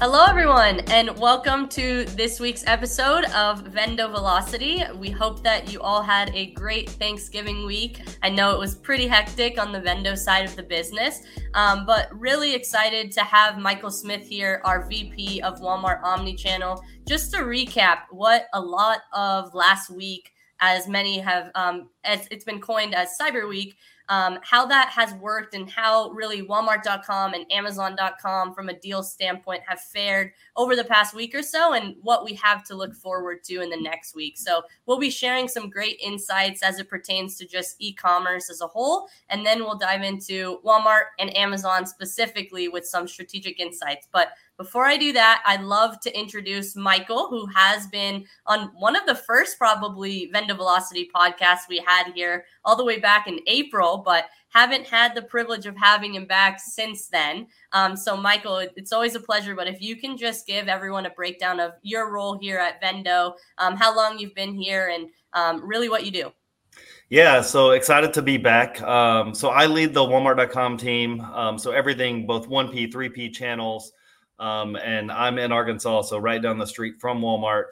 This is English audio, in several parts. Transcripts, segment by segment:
Hello, everyone, and welcome to this week's episode of Vendo Velocity. We hope that you all had a great Thanksgiving week. I know it was pretty hectic on the Vendo side of the business, um, but really excited to have Michael Smith here, our VP of Walmart Omnichannel, just to recap what a lot of last week, as many have, um, as it's been coined as Cyber Week, um, how that has worked and how really Walmart.com and Amazon.com, from a deal standpoint, have fared over the past week or so, and what we have to look forward to in the next week. So, we'll be sharing some great insights as it pertains to just e commerce as a whole, and then we'll dive into Walmart and Amazon specifically with some strategic insights. But before I do that, I'd love to introduce Michael, who has been on one of the first probably Vendo Velocity podcasts we had here all the way back in April, but haven't had the privilege of having him back since then. Um, so, Michael, it's always a pleasure. But if you can just give everyone a breakdown of your role here at Vendo, um, how long you've been here, and um, really what you do. Yeah, so excited to be back. Um, so I lead the Walmart.com team. Um, so everything, both 1P, 3P channels. Um, and I'm in Arkansas, so right down the street from Walmart.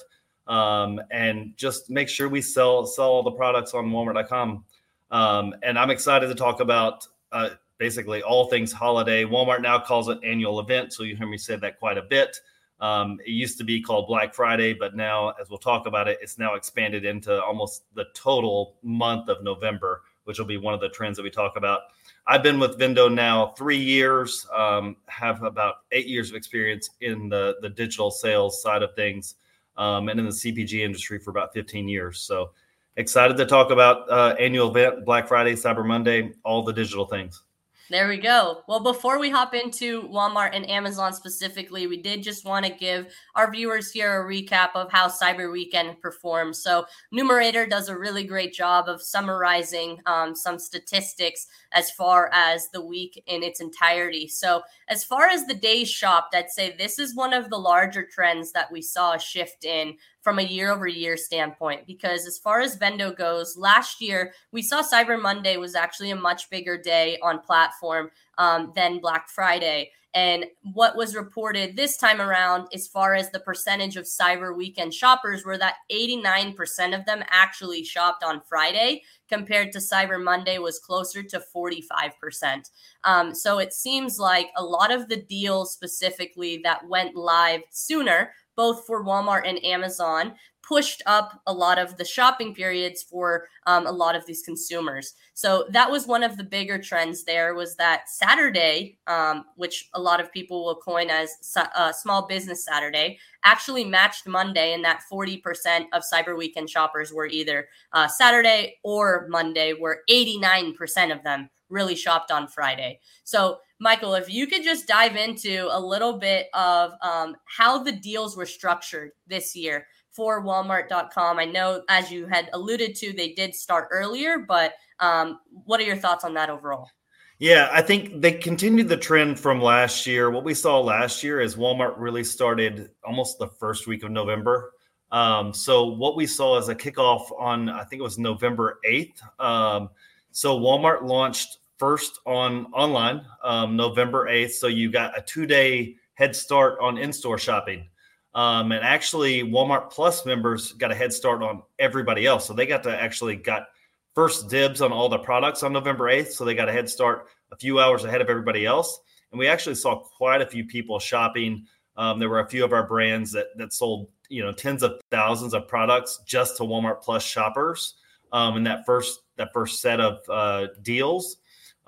Um, and just make sure we sell sell all the products on Walmart.com. Um, and I'm excited to talk about uh, basically all things holiday. Walmart now calls it annual event, so you hear me say that quite a bit. Um, it used to be called Black Friday, but now, as we'll talk about it, it's now expanded into almost the total month of November, which will be one of the trends that we talk about. I've been with Vendo now three years, um, have about eight years of experience in the, the digital sales side of things, um, and in the CPG industry for about 15 years. So excited to talk about uh, annual event, Black Friday, Cyber Monday, all the digital things. There we go. Well, before we hop into Walmart and Amazon specifically, we did just want to give our viewers here a recap of how Cyber Weekend performed. So, Numerator does a really great job of summarizing um, some statistics as far as the week in its entirety. So, as far as the days shopped, I'd say this is one of the larger trends that we saw a shift in from a year over year standpoint because as far as Vendo goes, last year we saw Cyber Monday was actually a much bigger day on platform um, than Black Friday. And what was reported this time around, as far as the percentage of Cyber Weekend shoppers, were that 89% of them actually shopped on Friday, compared to Cyber Monday was closer to 45%. Um, so it seems like a lot of the deals specifically that went live sooner both for Walmart and Amazon, pushed up a lot of the shopping periods for um, a lot of these consumers. So that was one of the bigger trends. There was that Saturday, um, which a lot of people will coin as uh, Small Business Saturday, actually matched Monday, and that 40% of Cyber Weekend shoppers were either uh, Saturday or Monday, where 89% of them really shopped on Friday. So Michael, if you could just dive into a little bit of um, how the deals were structured this year for Walmart.com. I know, as you had alluded to, they did start earlier, but um, what are your thoughts on that overall? Yeah, I think they continued the trend from last year. What we saw last year is Walmart really started almost the first week of November. Um, so what we saw as a kickoff on, I think it was November 8th. Um, so Walmart launched first on online um, November 8th. So you got a two day head start on in store shopping. Um, and actually, Walmart Plus members got a head start on everybody else. So they got to actually got first dibs on all the products on November 8th. So they got a head start a few hours ahead of everybody else. And we actually saw quite a few people shopping. Um, there were a few of our brands that, that sold, you know, tens of thousands of products just to Walmart Plus shoppers um, in that first that first set of uh, deals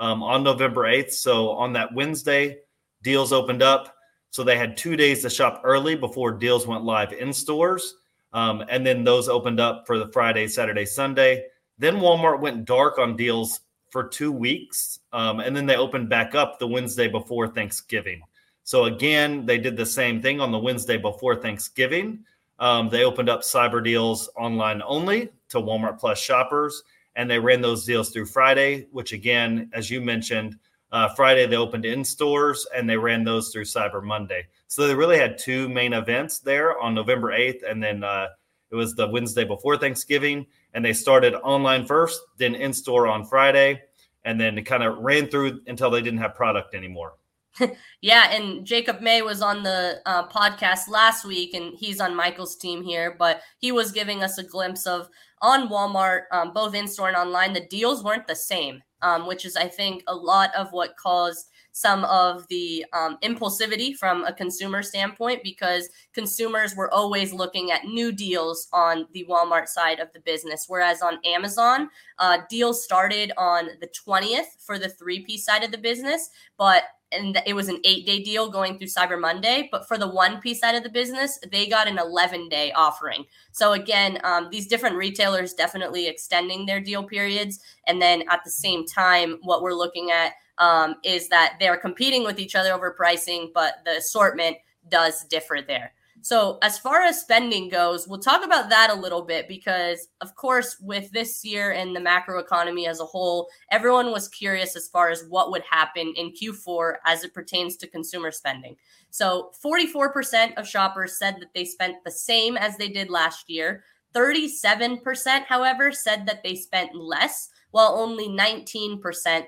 um, on November 8th. So on that Wednesday, deals opened up. So they had two days to shop early before deals went live in stores. Um, and then those opened up for the Friday, Saturday, Sunday. Then Walmart went dark on deals for two weeks. Um, and then they opened back up the Wednesday before Thanksgiving. So again, they did the same thing on the Wednesday before Thanksgiving. Um, they opened up cyber deals online only to Walmart Plus shoppers and they ran those deals through Friday, which again, as you mentioned, uh, Friday they opened in stores and they ran those through Cyber Monday. So they really had two main events there on November 8th, and then uh, it was the Wednesday before Thanksgiving, and they started online first, then in store on Friday, and then it kind of ran through until they didn't have product anymore. yeah, and Jacob May was on the uh, podcast last week, and he's on Michael's team here, but he was giving us a glimpse of on Walmart, um, both in store and online, the deals weren't the same, um, which is, I think, a lot of what caused some of the um, impulsivity from a consumer standpoint because consumers were always looking at new deals on the Walmart side of the business. Whereas on Amazon, uh, deals started on the 20th for the 3P side of the business, but and it was an eight day deal going through Cyber Monday. But for the 1P side of the business, they got an 11 day offering. So, again, um, these different retailers definitely extending their deal periods. And then at the same time, what we're looking at um, is that they're competing with each other over pricing, but the assortment does differ there. So, as far as spending goes, we'll talk about that a little bit because, of course, with this year and the macro economy as a whole, everyone was curious as far as what would happen in Q4 as it pertains to consumer spending. So, 44% of shoppers said that they spent the same as they did last year. 37%, however, said that they spent less while only 19%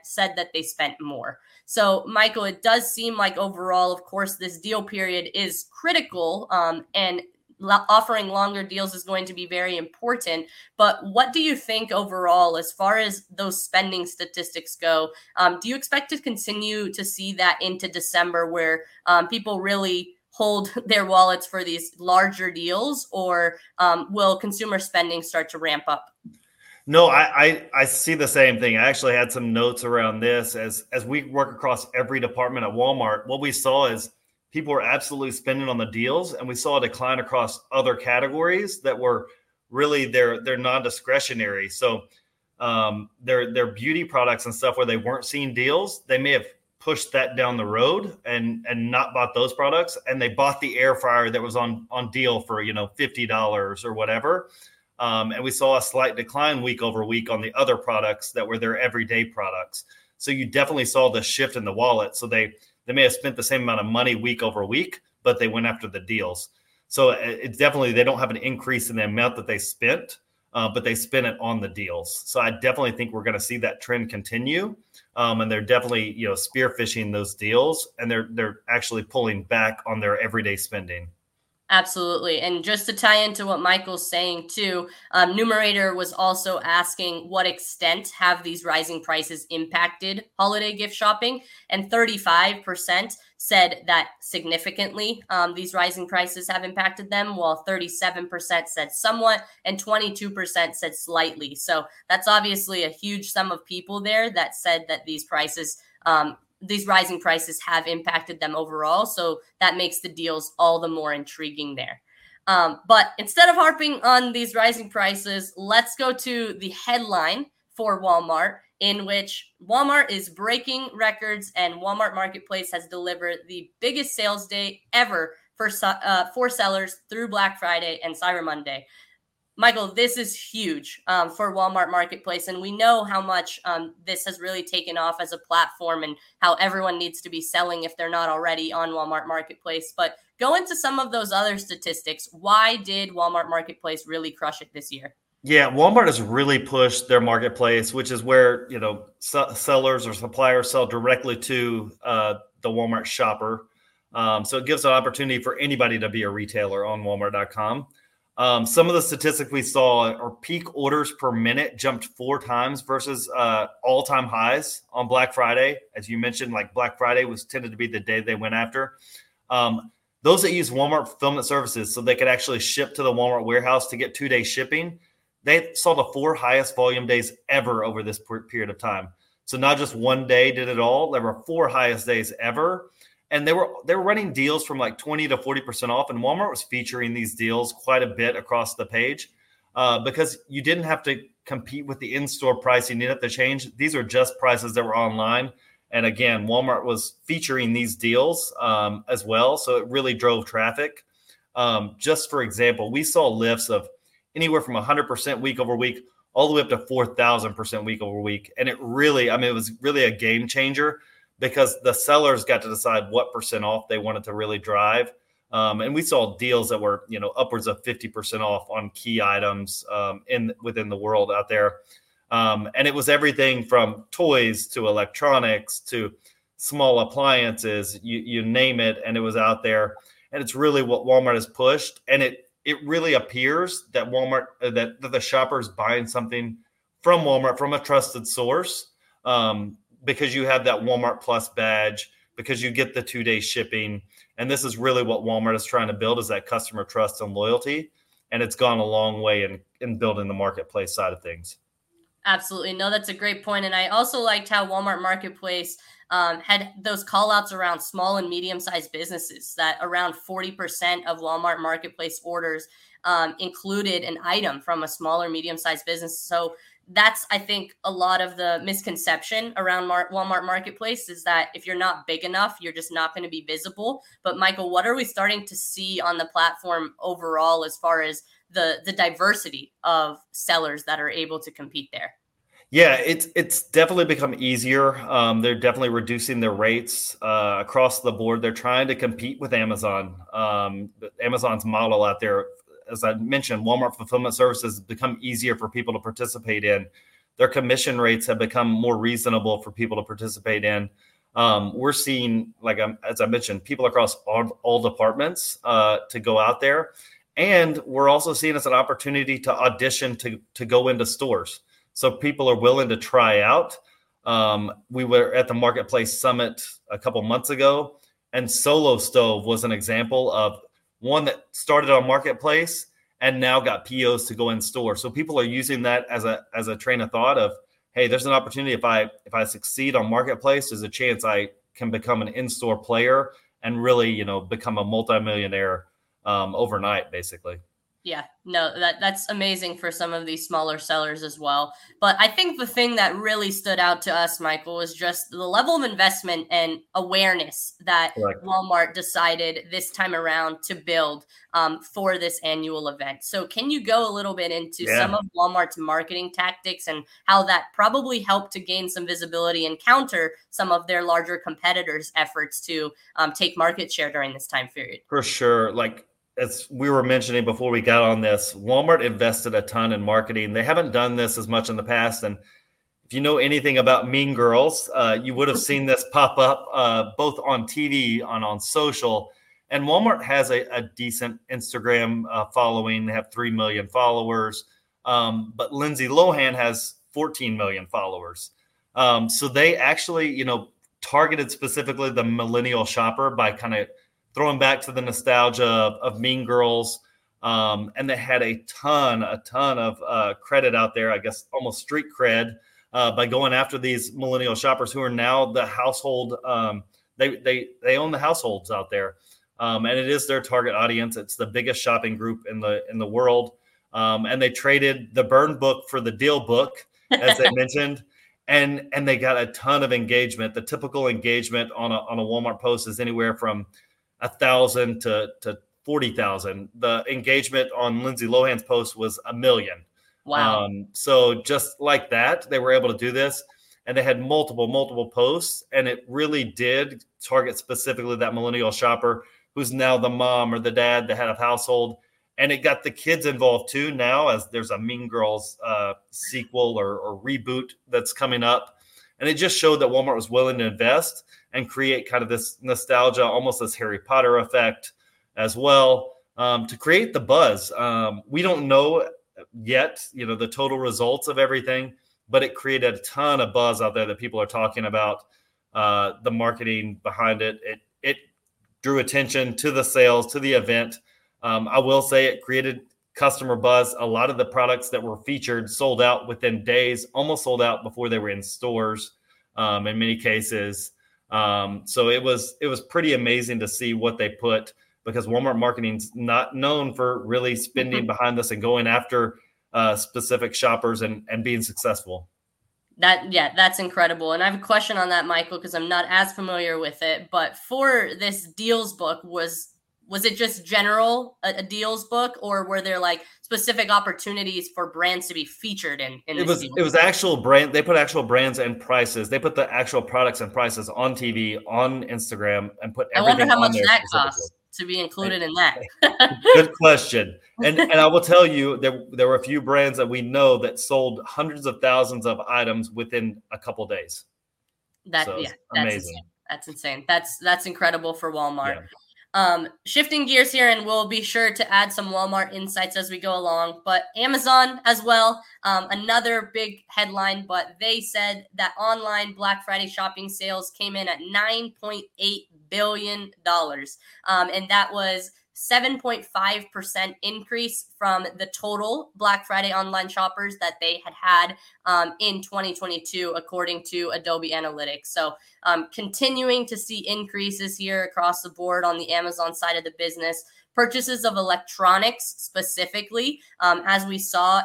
said that they spent more. So, Michael, it does seem like overall, of course, this deal period is critical um, and offering longer deals is going to be very important. But what do you think overall, as far as those spending statistics go? Um, do you expect to continue to see that into December where um, people really hold their wallets for these larger deals, or um, will consumer spending start to ramp up? No, I, I, I see the same thing. I actually had some notes around this as as we work across every department at Walmart. What we saw is people were absolutely spending on the deals, and we saw a decline across other categories that were really their their non-discretionary. So um, their their beauty products and stuff where they weren't seeing deals, they may have pushed that down the road and and not bought those products, and they bought the air fryer that was on on deal for you know fifty dollars or whatever. Um, and we saw a slight decline week over week on the other products that were their everyday products. So you definitely saw the shift in the wallet. So they they may have spent the same amount of money week over week, but they went after the deals. So uh, it's definitely they don't have an increase in the amount that they spent, uh, but they spent it on the deals. So I definitely think we're going to see that trend continue, um, and they're definitely you know spearfishing those deals, and they're they're actually pulling back on their everyday spending. Absolutely. And just to tie into what Michael's saying too, um, Numerator was also asking what extent have these rising prices impacted holiday gift shopping? And 35% said that significantly um, these rising prices have impacted them, while 37% said somewhat and 22% said slightly. So that's obviously a huge sum of people there that said that these prices um, these rising prices have impacted them overall. So that makes the deals all the more intriguing there. Um, but instead of harping on these rising prices, let's go to the headline for Walmart, in which Walmart is breaking records and Walmart Marketplace has delivered the biggest sales day ever for, uh, for sellers through Black Friday and Cyber Monday. Michael, this is huge um, for Walmart Marketplace. And we know how much um, this has really taken off as a platform and how everyone needs to be selling if they're not already on Walmart Marketplace. But go into some of those other statistics. Why did Walmart Marketplace really crush it this year? Yeah, Walmart has really pushed their marketplace, which is where you know sellers or suppliers sell directly to uh, the Walmart shopper. Um, so it gives an opportunity for anybody to be a retailer on Walmart.com. Um, some of the statistics we saw are peak orders per minute jumped four times versus uh, all time highs on Black Friday. As you mentioned, like Black Friday was tended to be the day they went after. Um, those that use Walmart fulfillment services so they could actually ship to the Walmart warehouse to get two day shipping, they saw the four highest volume days ever over this period of time. So not just one day did it all, there were four highest days ever and they were they were running deals from like 20 to 40 percent off and walmart was featuring these deals quite a bit across the page uh, because you didn't have to compete with the in-store price you have to change. These are just prices that were online. And again walmart was featuring these deals um, as well. So it really drove traffic. Um, just for example we saw lifts of anywhere from 100% week over week all the way up to 4000% week over week. And it really i mean it was really a game changer because the sellers got to decide what percent off they wanted to really drive. Um, and we saw deals that were, you know, upwards of 50% off on key items um, in within the world out there. Um, and it was everything from toys to electronics to small appliances, you you name it, and it was out there. And it's really what Walmart has pushed, and it it really appears that Walmart uh, that, that the shopper is buying something from Walmart from a trusted source um, because you have that Walmart Plus badge because you get the two day shipping, and this is really what Walmart is trying to build is that customer trust and loyalty, and it's gone a long way in in building the marketplace side of things. Absolutely. No, that's a great point. And I also liked how Walmart Marketplace um, had those call outs around small and medium sized businesses, that around 40% of Walmart Marketplace orders um, included an item from a small or medium sized business. So that's, I think, a lot of the misconception around Mar- Walmart Marketplace is that if you're not big enough, you're just not going to be visible. But, Michael, what are we starting to see on the platform overall as far as the the diversity of sellers that are able to compete there. Yeah, it's it's definitely become easier. Um, they're definitely reducing their rates uh, across the board. They're trying to compete with Amazon. Um, Amazon's model out there, as I mentioned, Walmart fulfillment services become easier for people to participate in. Their commission rates have become more reasonable for people to participate in. Um, we're seeing, like um, as I mentioned, people across all, all departments uh, to go out there and we're also seeing as an opportunity to audition to to go into stores so people are willing to try out um, we were at the marketplace summit a couple months ago and solo stove was an example of one that started on marketplace and now got pos to go in store so people are using that as a as a train of thought of hey there's an opportunity if i if i succeed on marketplace there's a chance i can become an in-store player and really you know become a multimillionaire um, overnight, basically. Yeah, no, that that's amazing for some of these smaller sellers as well. But I think the thing that really stood out to us, Michael, was just the level of investment and awareness that Correct. Walmart decided this time around to build um, for this annual event. So, can you go a little bit into yeah. some of Walmart's marketing tactics and how that probably helped to gain some visibility and counter some of their larger competitors' efforts to um, take market share during this time period? For sure, like as we were mentioning before we got on this, Walmart invested a ton in marketing. They haven't done this as much in the past. And if you know anything about Mean Girls, uh, you would have seen this pop up uh, both on TV and on social. And Walmart has a, a decent Instagram uh, following. They have 3 million followers. Um, but Lindsay Lohan has 14 million followers. Um, so they actually, you know, targeted specifically the millennial shopper by kind of – throwing back to the nostalgia of, of Mean Girls. Um, and they had a ton, a ton of uh, credit out there, I guess almost street cred, uh, by going after these millennial shoppers who are now the household. Um, they they they own the households out there, um, and it is their target audience. It's the biggest shopping group in the in the world, um, and they traded the burn book for the deal book, as they mentioned. And, and they got a ton of engagement. The typical engagement on a, on a Walmart post is anywhere from a thousand to to forty thousand. The engagement on Lindsay Lohan's post was a million. Wow! Um, so just like that, they were able to do this, and they had multiple multiple posts, and it really did target specifically that millennial shopper who's now the mom or the dad, the head of household. And it got the kids involved too now, as there's a Mean Girls uh, sequel or, or reboot that's coming up. And it just showed that Walmart was willing to invest and create kind of this nostalgia, almost this Harry Potter effect as well, um, to create the buzz. Um, we don't know yet, you know, the total results of everything, but it created a ton of buzz out there that people are talking about. Uh, the marketing behind it, it it drew attention to the sales, to the event. Um, I will say it created customer buzz. A lot of the products that were featured sold out within days, almost sold out before they were in stores. Um, in many cases, um, so it was it was pretty amazing to see what they put because Walmart marketing's not known for really spending mm-hmm. behind this and going after uh, specific shoppers and and being successful. That yeah, that's incredible. And I have a question on that, Michael, because I'm not as familiar with it. But for this deals book, was was it just general a, a, deals book or were there like specific opportunities for brands to be featured in, in it was it was actual brand they put actual brands and prices they put the actual products and prices on tv on instagram and put i wonder how much that costs to be included in that. Good question. And and i will tell you there there were a few brands that we know that sold hundreds of thousands of items within a couple days. That so yeah amazing. That's insane. That's that's incredible for Walmart. Yeah. Um, shifting gears here, and we'll be sure to add some Walmart insights as we go along. But Amazon as well, um, another big headline. But they said that online Black Friday shopping sales came in at nine point eight billion dollars, um, and that was 7.5% increase from the total Black Friday online shoppers that they had had um, in 2022, according to Adobe Analytics. So, um, continuing to see increases here across the board on the Amazon side of the business. Purchases of electronics specifically, um, as we saw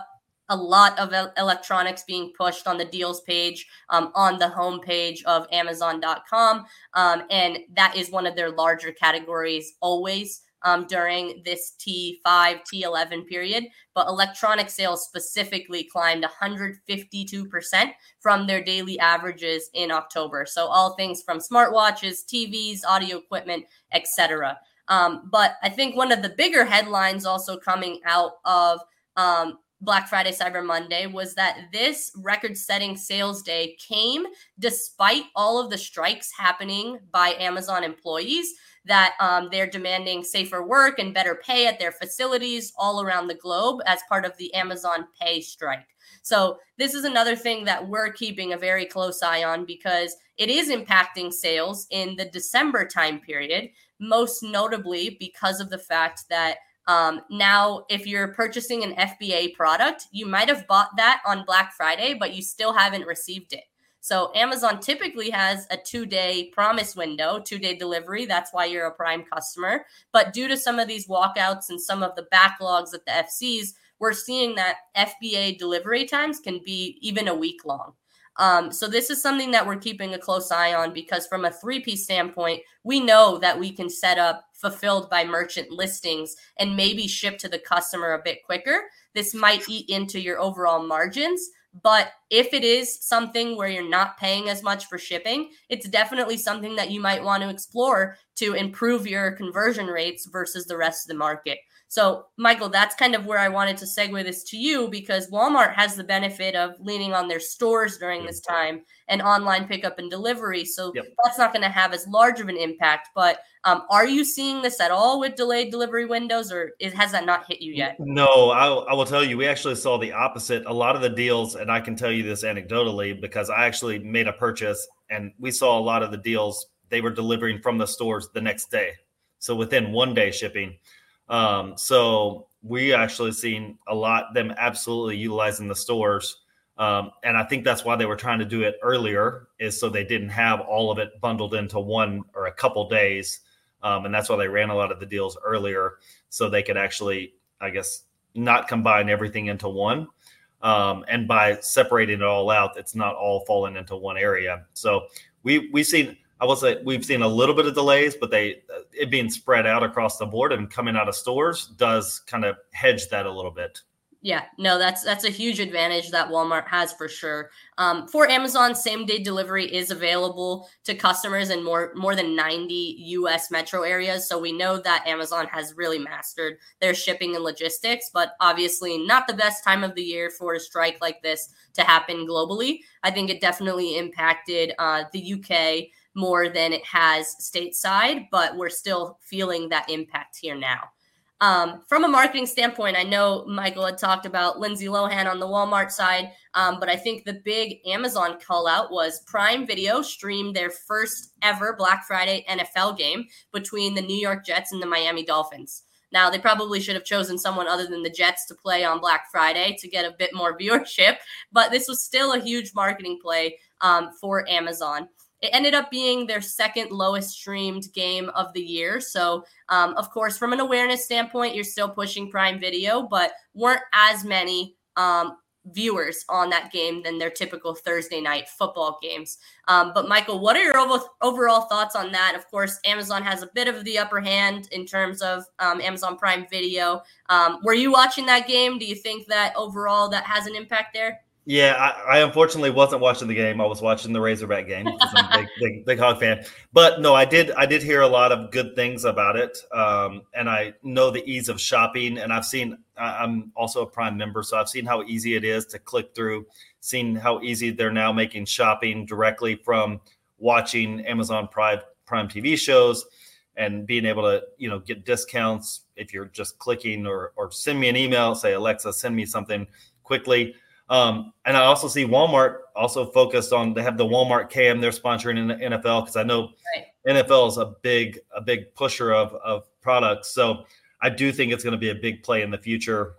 a lot of electronics being pushed on the deals page um, on the homepage of amazon.com um, and that is one of their larger categories always um, during this T5, T11 period, but electronic sales specifically climbed 152% from their daily averages in October. So all things from smartwatches, TVs, audio equipment, etc. Um, but I think one of the bigger headlines also coming out of um, Black Friday, Cyber Monday was that this record setting sales day came despite all of the strikes happening by Amazon employees that um, they're demanding safer work and better pay at their facilities all around the globe as part of the Amazon pay strike. So, this is another thing that we're keeping a very close eye on because it is impacting sales in the December time period, most notably because of the fact that um, now, if you're purchasing an FBA product, you might have bought that on Black Friday, but you still haven't received it. So Amazon typically has a two day promise window, two day delivery. That's why you're a prime customer. But due to some of these walkouts and some of the backlogs at the FCs, we're seeing that FBA delivery times can be even a week long. Um, so this is something that we're keeping a close eye on because from a 3P standpoint, we know that we can set up fulfilled by merchant listings and maybe ship to the customer a bit quicker. This might eat into your overall margins, but if it is something where you're not paying as much for shipping, it's definitely something that you might want to explore to improve your conversion rates versus the rest of the market. So, Michael, that's kind of where I wanted to segue this to you because Walmart has the benefit of leaning on their stores during this time and online pickup and delivery. So, yep. that's not going to have as large of an impact. But um, are you seeing this at all with delayed delivery windows, or is, has that not hit you yet? No, I, I will tell you, we actually saw the opposite. A lot of the deals, and I can tell you this anecdotally because I actually made a purchase and we saw a lot of the deals they were delivering from the stores the next day. So, within one day shipping. Um, so we actually seen a lot them absolutely utilizing the stores. Um, and I think that's why they were trying to do it earlier, is so they didn't have all of it bundled into one or a couple days. Um, and that's why they ran a lot of the deals earlier, so they could actually, I guess, not combine everything into one. Um, and by separating it all out, it's not all falling into one area. So we we've seen I will say we've seen a little bit of delays, but they it being spread out across the board and coming out of stores does kind of hedge that a little bit. Yeah, no, that's that's a huge advantage that Walmart has for sure. Um, for Amazon, same day delivery is available to customers in more more than 90 U.S. metro areas. So we know that Amazon has really mastered their shipping and logistics, but obviously not the best time of the year for a strike like this to happen globally. I think it definitely impacted uh, the UK more than it has stateside, but we're still feeling that impact here now. Um, from a marketing standpoint, I know Michael had talked about Lindsay Lohan on the Walmart side, um, but I think the big Amazon call out was Prime Video streamed their first ever Black Friday NFL game between the New York Jets and the Miami Dolphins. Now, they probably should have chosen someone other than the Jets to play on Black Friday to get a bit more viewership, but this was still a huge marketing play um, for Amazon. It ended up being their second lowest streamed game of the year. So, um, of course, from an awareness standpoint, you're still pushing Prime Video, but weren't as many um, viewers on that game than their typical Thursday night football games. Um, but, Michael, what are your overall thoughts on that? Of course, Amazon has a bit of the upper hand in terms of um, Amazon Prime Video. Um, were you watching that game? Do you think that overall that has an impact there? Yeah, I, I, unfortunately wasn't watching the game. I was watching the Razorback game I'm a big, big, big hog fan. But no, I did. I did hear a lot of good things about it, um, and I know the ease of shopping. And I've seen. I'm also a Prime member, so I've seen how easy it is to click through. Seen how easy they're now making shopping directly from watching Amazon Prime Prime TV shows and being able to you know get discounts if you're just clicking or or send me an email say alexa send me something quickly um, and i also see walmart also focused on they have the walmart cam they're sponsoring in the nfl because i know right. nfl is a big a big pusher of of products so i do think it's going to be a big play in the future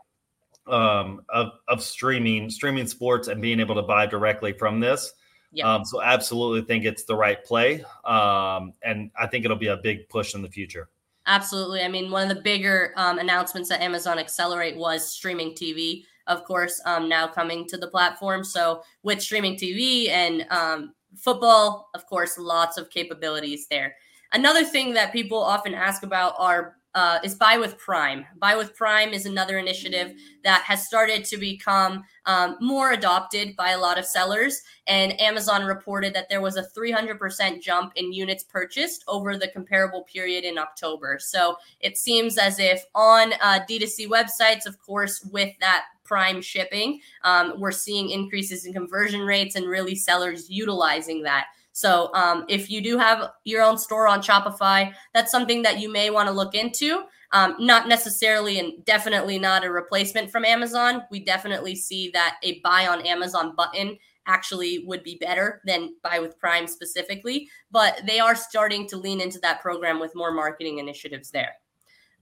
um, of, of streaming streaming sports and being able to buy directly from this yeah. Um, so absolutely think it's the right play. Um, and I think it'll be a big push in the future. Absolutely. I mean, one of the bigger um, announcements at Amazon Accelerate was streaming TV, of course, um, now coming to the platform. So with streaming TV and um, football, of course, lots of capabilities there. Another thing that people often ask about are uh, is Buy with Prime. Buy with Prime is another initiative that has started to become um, more adopted by a lot of sellers. And Amazon reported that there was a 300% jump in units purchased over the comparable period in October. So it seems as if on uh, D2C websites, of course, with that prime shipping, um, we're seeing increases in conversion rates and really sellers utilizing that. So um, if you do have your own store on Shopify, that's something that you may want to look into. Um, not necessarily and definitely not a replacement from Amazon. We definitely see that a buy on Amazon button actually would be better than buy with Prime specifically, but they are starting to lean into that program with more marketing initiatives there.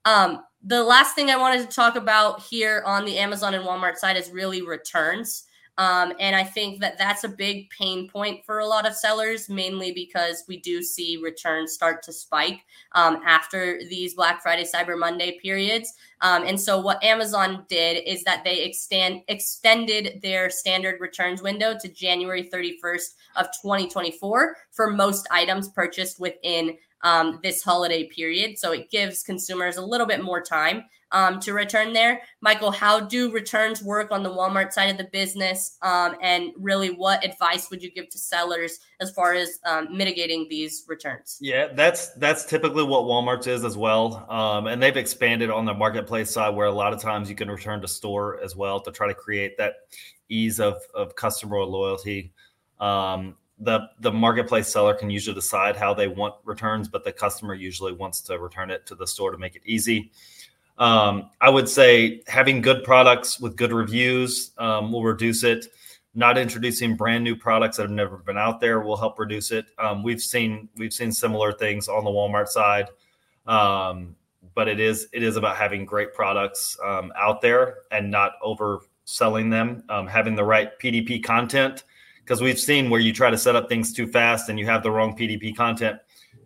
Um, the last thing I wanted to talk about here on the Amazon and Walmart side is really returns. Um, and I think that that's a big pain point for a lot of sellers, mainly because we do see returns start to spike um, after these Black Friday, Cyber Monday periods. Um, and so, what Amazon did is that they extend extended their standard returns window to January 31st of 2024 for most items purchased within um, this holiday period. So it gives consumers a little bit more time um, to return there. Michael, how do returns work on the Walmart side of the business? Um, and really, what advice would you give to sellers as far as um, mitigating these returns? Yeah, that's that's typically what Walmart's is as well. Um, and they've expanded on the marketplace side where a lot of times you can return to store as well to try to create that ease of, of customer loyalty. Um, the the marketplace seller can usually decide how they want returns, but the customer usually wants to return it to the store to make it easy. Um, I would say having good products with good reviews um, will reduce it. Not introducing brand new products that have never been out there will help reduce it. Um, we've seen we've seen similar things on the Walmart side, um, but it is it is about having great products um, out there and not overselling them. Um, having the right PDP content because we've seen where you try to set up things too fast and you have the wrong PDP content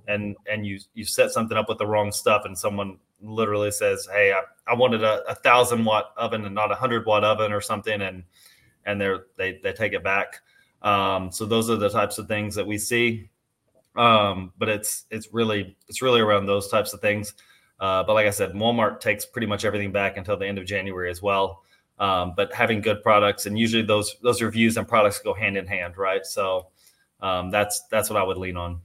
and and you you set something up with the wrong stuff and someone literally says, "Hey, I, I wanted a, a, thousand watt oven and not a hundred watt oven or something," and and they're they they take it back. Um, so those are the types of things that we see. Um, but it's it's really it's really around those types of things. Uh, but like I said, Walmart takes pretty much everything back until the end of January as well. Um, but having good products and usually those those reviews and products go hand in hand, right? So um, that's that's what I would lean on.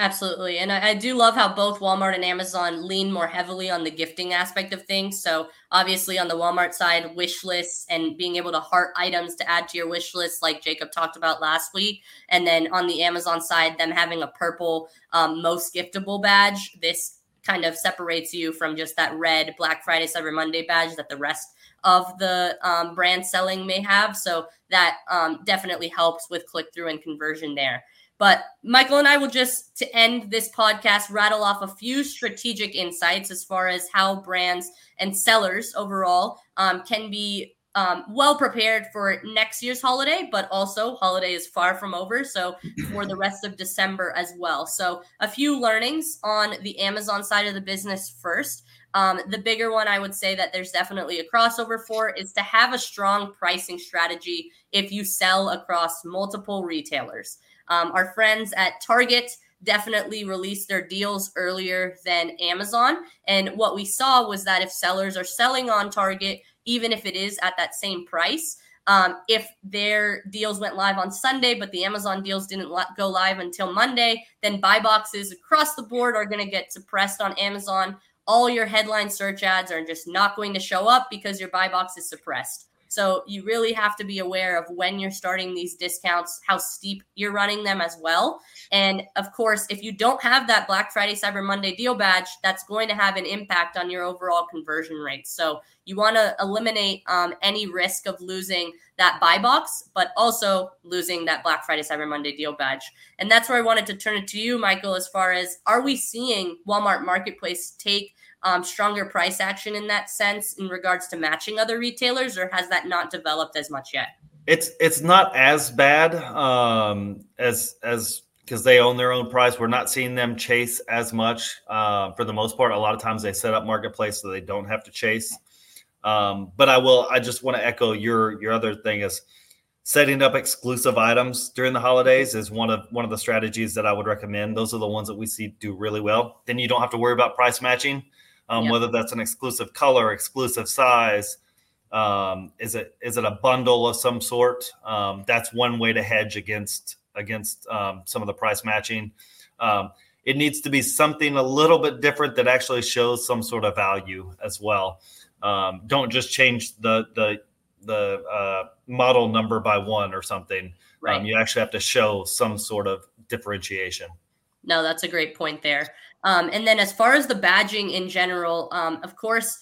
Absolutely. And I, I, do love how both Walmart and Amazon lean more heavily on the gifting aspect of things. So, obviously, on the Walmart side, wish lists and being able to heart items to add to your wish list, like Jacob talked about last week. And then on the Amazon side, them having a purple um, most giftable badge. This kind of separates you from just that red Black Friday, Cyber Monday badge that the rest of the um, brand selling may have. So, that um, definitely helps with click through and conversion there. But Michael and I will just, to end this podcast, rattle off a few strategic insights as far as how brands and sellers overall um, can be um, well prepared for next year's holiday, but also holiday is far from over. So for the rest of December as well. So a few learnings on the Amazon side of the business first. Um, the bigger one I would say that there's definitely a crossover for is to have a strong pricing strategy if you sell across multiple retailers. Um, our friends at Target definitely released their deals earlier than Amazon. And what we saw was that if sellers are selling on Target, even if it is at that same price, um, if their deals went live on Sunday, but the Amazon deals didn't go live until Monday, then buy boxes across the board are going to get suppressed on Amazon. All your headline search ads are just not going to show up because your buy box is suppressed. So you really have to be aware of when you're starting these discounts, how steep you're running them as well. And of course, if you don't have that Black Friday, Cyber Monday deal badge, that's going to have an impact on your overall conversion rate. So you want to eliminate um, any risk of losing that buy box, but also losing that Black Friday, Cyber Monday deal badge. And that's where I wanted to turn it to you, Michael, as far as are we seeing Walmart Marketplace take um, stronger price action in that sense in regards to matching other retailers, or has that not developed as much yet? It's it's not as bad um, as as because they own their own price. We're not seeing them chase as much uh, for the most part. A lot of times they set up marketplace so they don't have to chase. Um, but I will. I just want to echo your your other thing is setting up exclusive items during the holidays is one of one of the strategies that I would recommend. Those are the ones that we see do really well. Then you don't have to worry about price matching, um, yep. whether that's an exclusive color, exclusive size. Um, is it is it a bundle of some sort? Um, that's one way to hedge against against um, some of the price matching. Um, it needs to be something a little bit different that actually shows some sort of value as well. Um, don't just change the the the uh, model number by one or something. Right. Um, you actually have to show some sort of differentiation. No, that's a great point there. Um, and then as far as the badging in general, um, of course,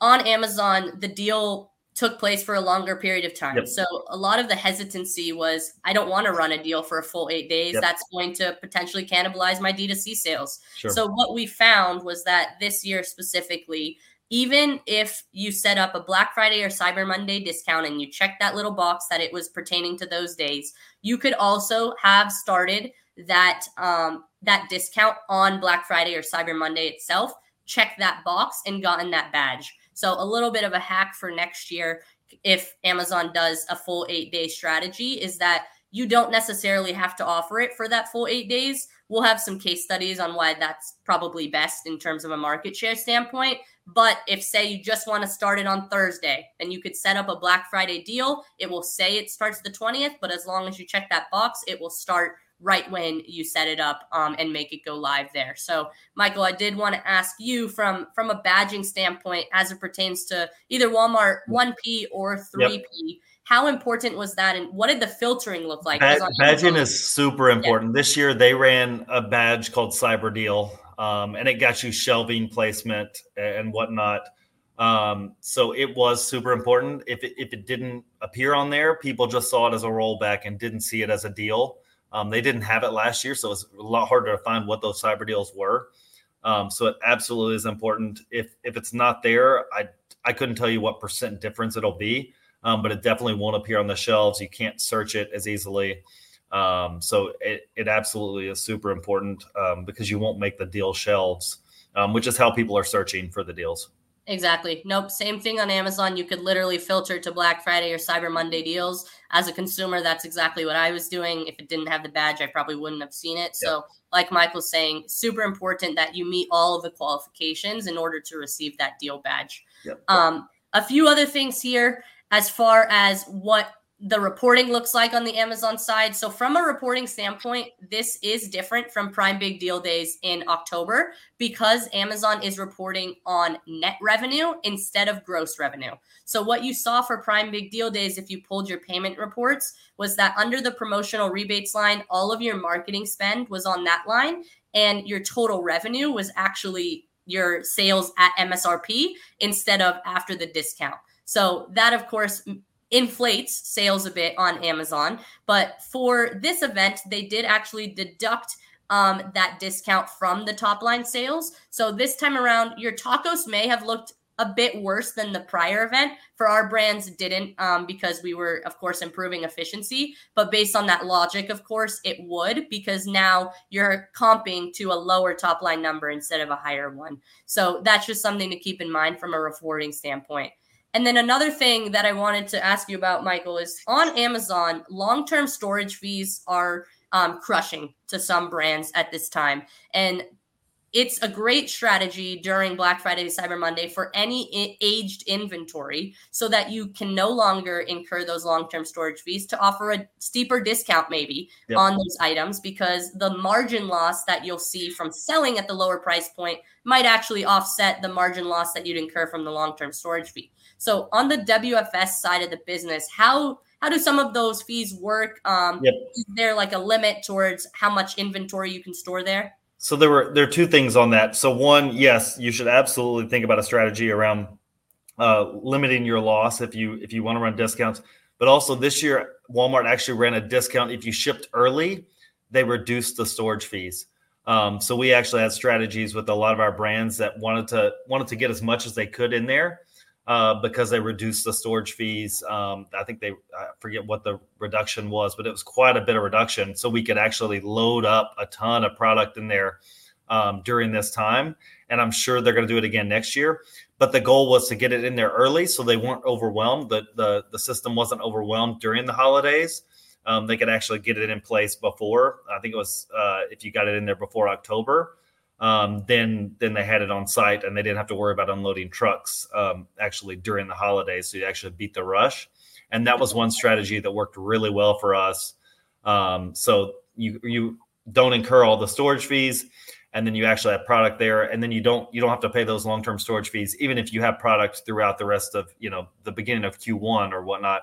on Amazon, the deal took place for a longer period of time. Yep. So a lot of the hesitancy was I don't want to run a deal for a full eight days. Yep. That's going to potentially cannibalize my D2C sales. Sure. So what we found was that this year specifically, even if you set up a Black Friday or Cyber Monday discount and you check that little box that it was pertaining to those days, you could also have started that um, that discount on Black Friday or Cyber Monday itself. Check that box and gotten that badge. So a little bit of a hack for next year, if Amazon does a full eight day strategy, is that you don't necessarily have to offer it for that full eight days. We'll have some case studies on why that's probably best in terms of a market share standpoint. But if, say, you just want to start it on Thursday, then you could set up a Black Friday deal. It will say it starts the 20th, but as long as you check that box, it will start right when you set it up um, and make it go live there. So, Michael, I did want to ask you from from a badging standpoint, as it pertains to either Walmart 1P or 3P. Yep. How important was that, and what did the filtering look like? Bad, badging is super important. Yeah. This year, they ran a badge called Cyber Deal, um, and it got you shelving placement and whatnot. Um, so it was super important. If it, if it didn't appear on there, people just saw it as a rollback and didn't see it as a deal. Um, they didn't have it last year, so it's a lot harder to find what those cyber deals were. Um, so it absolutely is important. If if it's not there, I I couldn't tell you what percent difference it'll be, um, but it definitely won't appear on the shelves. You can't search it as easily. Um, so it, it absolutely is super important um, because you won't make the deal shelves, um, which is how people are searching for the deals. Exactly. Nope. Same thing on Amazon. You could literally filter to Black Friday or Cyber Monday deals. As a consumer, that's exactly what I was doing. If it didn't have the badge, I probably wouldn't have seen it. So, like Michael's saying, super important that you meet all of the qualifications in order to receive that deal badge. Yep. Um, a few other things here as far as what the reporting looks like on the Amazon side. So, from a reporting standpoint, this is different from Prime Big Deal Days in October because Amazon is reporting on net revenue instead of gross revenue. So, what you saw for Prime Big Deal Days, if you pulled your payment reports, was that under the promotional rebates line, all of your marketing spend was on that line, and your total revenue was actually your sales at MSRP instead of after the discount. So, that of course inflates sales a bit on Amazon. But for this event, they did actually deduct um, that discount from the top line sales. So this time around, your TACoS may have looked a bit worse than the prior event. For our brands, didn't um, because we were, of course, improving efficiency. But based on that logic, of course, it would because now you're comping to a lower top line number instead of a higher one. So that's just something to keep in mind from a reporting standpoint. And then another thing that I wanted to ask you about, Michael, is on Amazon, long term storage fees are um, crushing to some brands at this time. And it's a great strategy during Black Friday Cyber Monday for any aged inventory so that you can no longer incur those long term storage fees to offer a steeper discount, maybe yep. on those items, because the margin loss that you'll see from selling at the lower price point might actually offset the margin loss that you'd incur from the long term storage fee. So, on the WFS side of the business, how how do some of those fees work? Um, yep. Is there like a limit towards how much inventory you can store there? So there were there are two things on that. So one, yes, you should absolutely think about a strategy around uh, limiting your loss if you if you want to run discounts. But also this year, Walmart actually ran a discount if you shipped early. They reduced the storage fees. Um, so we actually had strategies with a lot of our brands that wanted to wanted to get as much as they could in there uh, because they reduced the storage fees. Um, I think they I forget what the reduction was, but it was quite a bit of reduction. So we could actually load up a ton of product in there um, during this time. And I'm sure they're going to do it again next year. But the goal was to get it in there early so they weren't overwhelmed. The the, the system wasn't overwhelmed during the holidays. Um, they could actually get it in place before. I think it was uh, if you got it in there before October um, then then they had it on site and they didn't have to worry about unloading trucks um, actually during the holidays. So you actually beat the rush, and that was one strategy that worked really well for us. Um, so you you don't incur all the storage fees, and then you actually have product there, and then you don't you don't have to pay those long term storage fees, even if you have product throughout the rest of you know the beginning of Q1 or whatnot.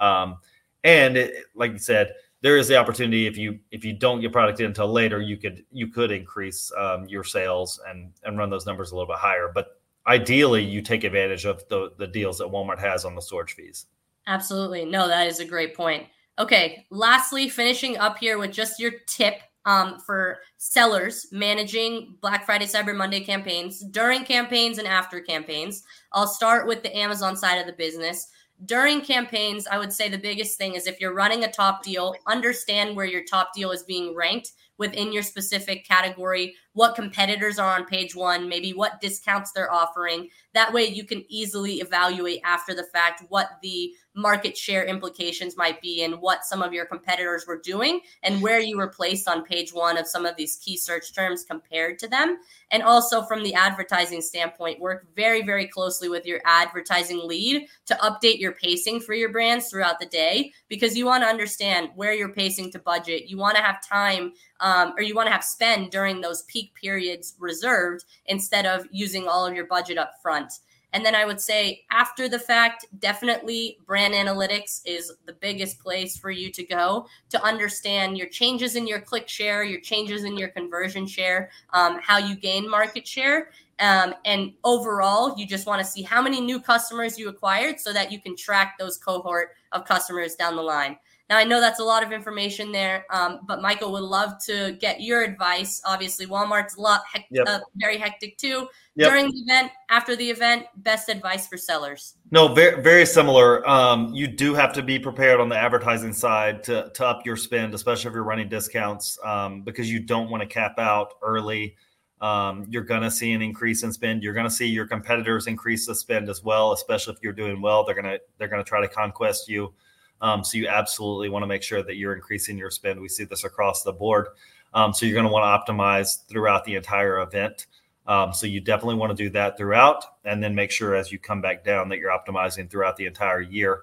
Um, and it, like you said, there is the opportunity if you if you don't get product in until later, you could you could increase um, your sales and and run those numbers a little bit higher. But ideally, you take advantage of the the deals that Walmart has on the storage fees. Absolutely, no, that is a great point. Okay, lastly, finishing up here with just your tip um, for sellers managing Black Friday, Cyber Monday campaigns during campaigns and after campaigns. I'll start with the Amazon side of the business during campaigns, I would say the biggest thing is if you're running a top deal, understand where your top deal is being ranked within your specific category, what competitors are on page one, maybe what discounts they're offering. That way, you can easily evaluate after the fact what the market share implications might be and what some of your competitors were doing and where you were placed on page one of some of these key search terms compared to them. And also, from the advertising standpoint, work very, very closely with your advertising lead to update your pacing for your brands throughout the day because you want to understand where you're pacing to budget. You want to have time um, or you want to have spend during those peak periods reserved instead of using all of your budget up front. And then I would say after the fact, definitely brand analytics is the biggest place for you to go to understand your changes in your click share, your changes in your conversion share, um, how you gain market share. Um, and overall, you just want to see how many new customers you acquired so that you can track those cohort of customers down the line. Now, I know that's a lot of information there, um, but Michael would love to get your advice. Obviously, Walmart's a lot yep. uh, very hectic too. Yep. During the event, after the event, best advice for sellers? No, very very similar. Um, you do have to be prepared on the advertising side to, to up your spend, especially if you're running discounts, um, because you don't want to cap out early. Um, you're going to see an increase in spend. You're going to see your competitors increase the spend as well, especially if you're doing well. They're going to they're going to try to conquest you. Um, so you absolutely want to make sure that you're increasing your spend. We see this across the board. Um, so you're going to want to optimize throughout the entire event. Um, so you definitely want to do that throughout, and then make sure as you come back down that you're optimizing throughout the entire year.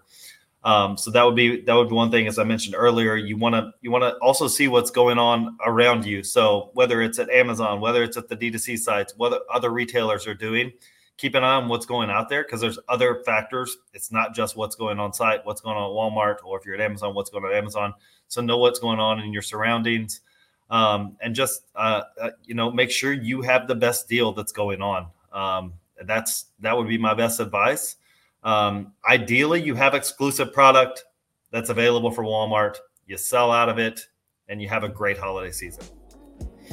Um, so that would be that would be one thing, as I mentioned earlier. You want to you want to also see what's going on around you. So whether it's at Amazon, whether it's at the D2C sites, what other retailers are doing, keep an eye on what's going out there because there's other factors. It's not just what's going on site, what's going on at Walmart, or if you're at Amazon, what's going on at Amazon. So know what's going on in your surroundings, um, and just uh, uh, you know make sure you have the best deal that's going on. Um, that's that would be my best advice. Um, ideally, you have exclusive product that's available for Walmart. You sell out of it, and you have a great holiday season.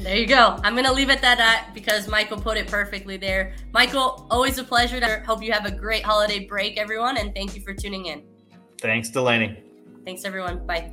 There you go. I'm going to leave it at that because Michael put it perfectly there. Michael, always a pleasure. To hope you have a great holiday break, everyone, and thank you for tuning in. Thanks, Delaney. Thanks, everyone. Bye.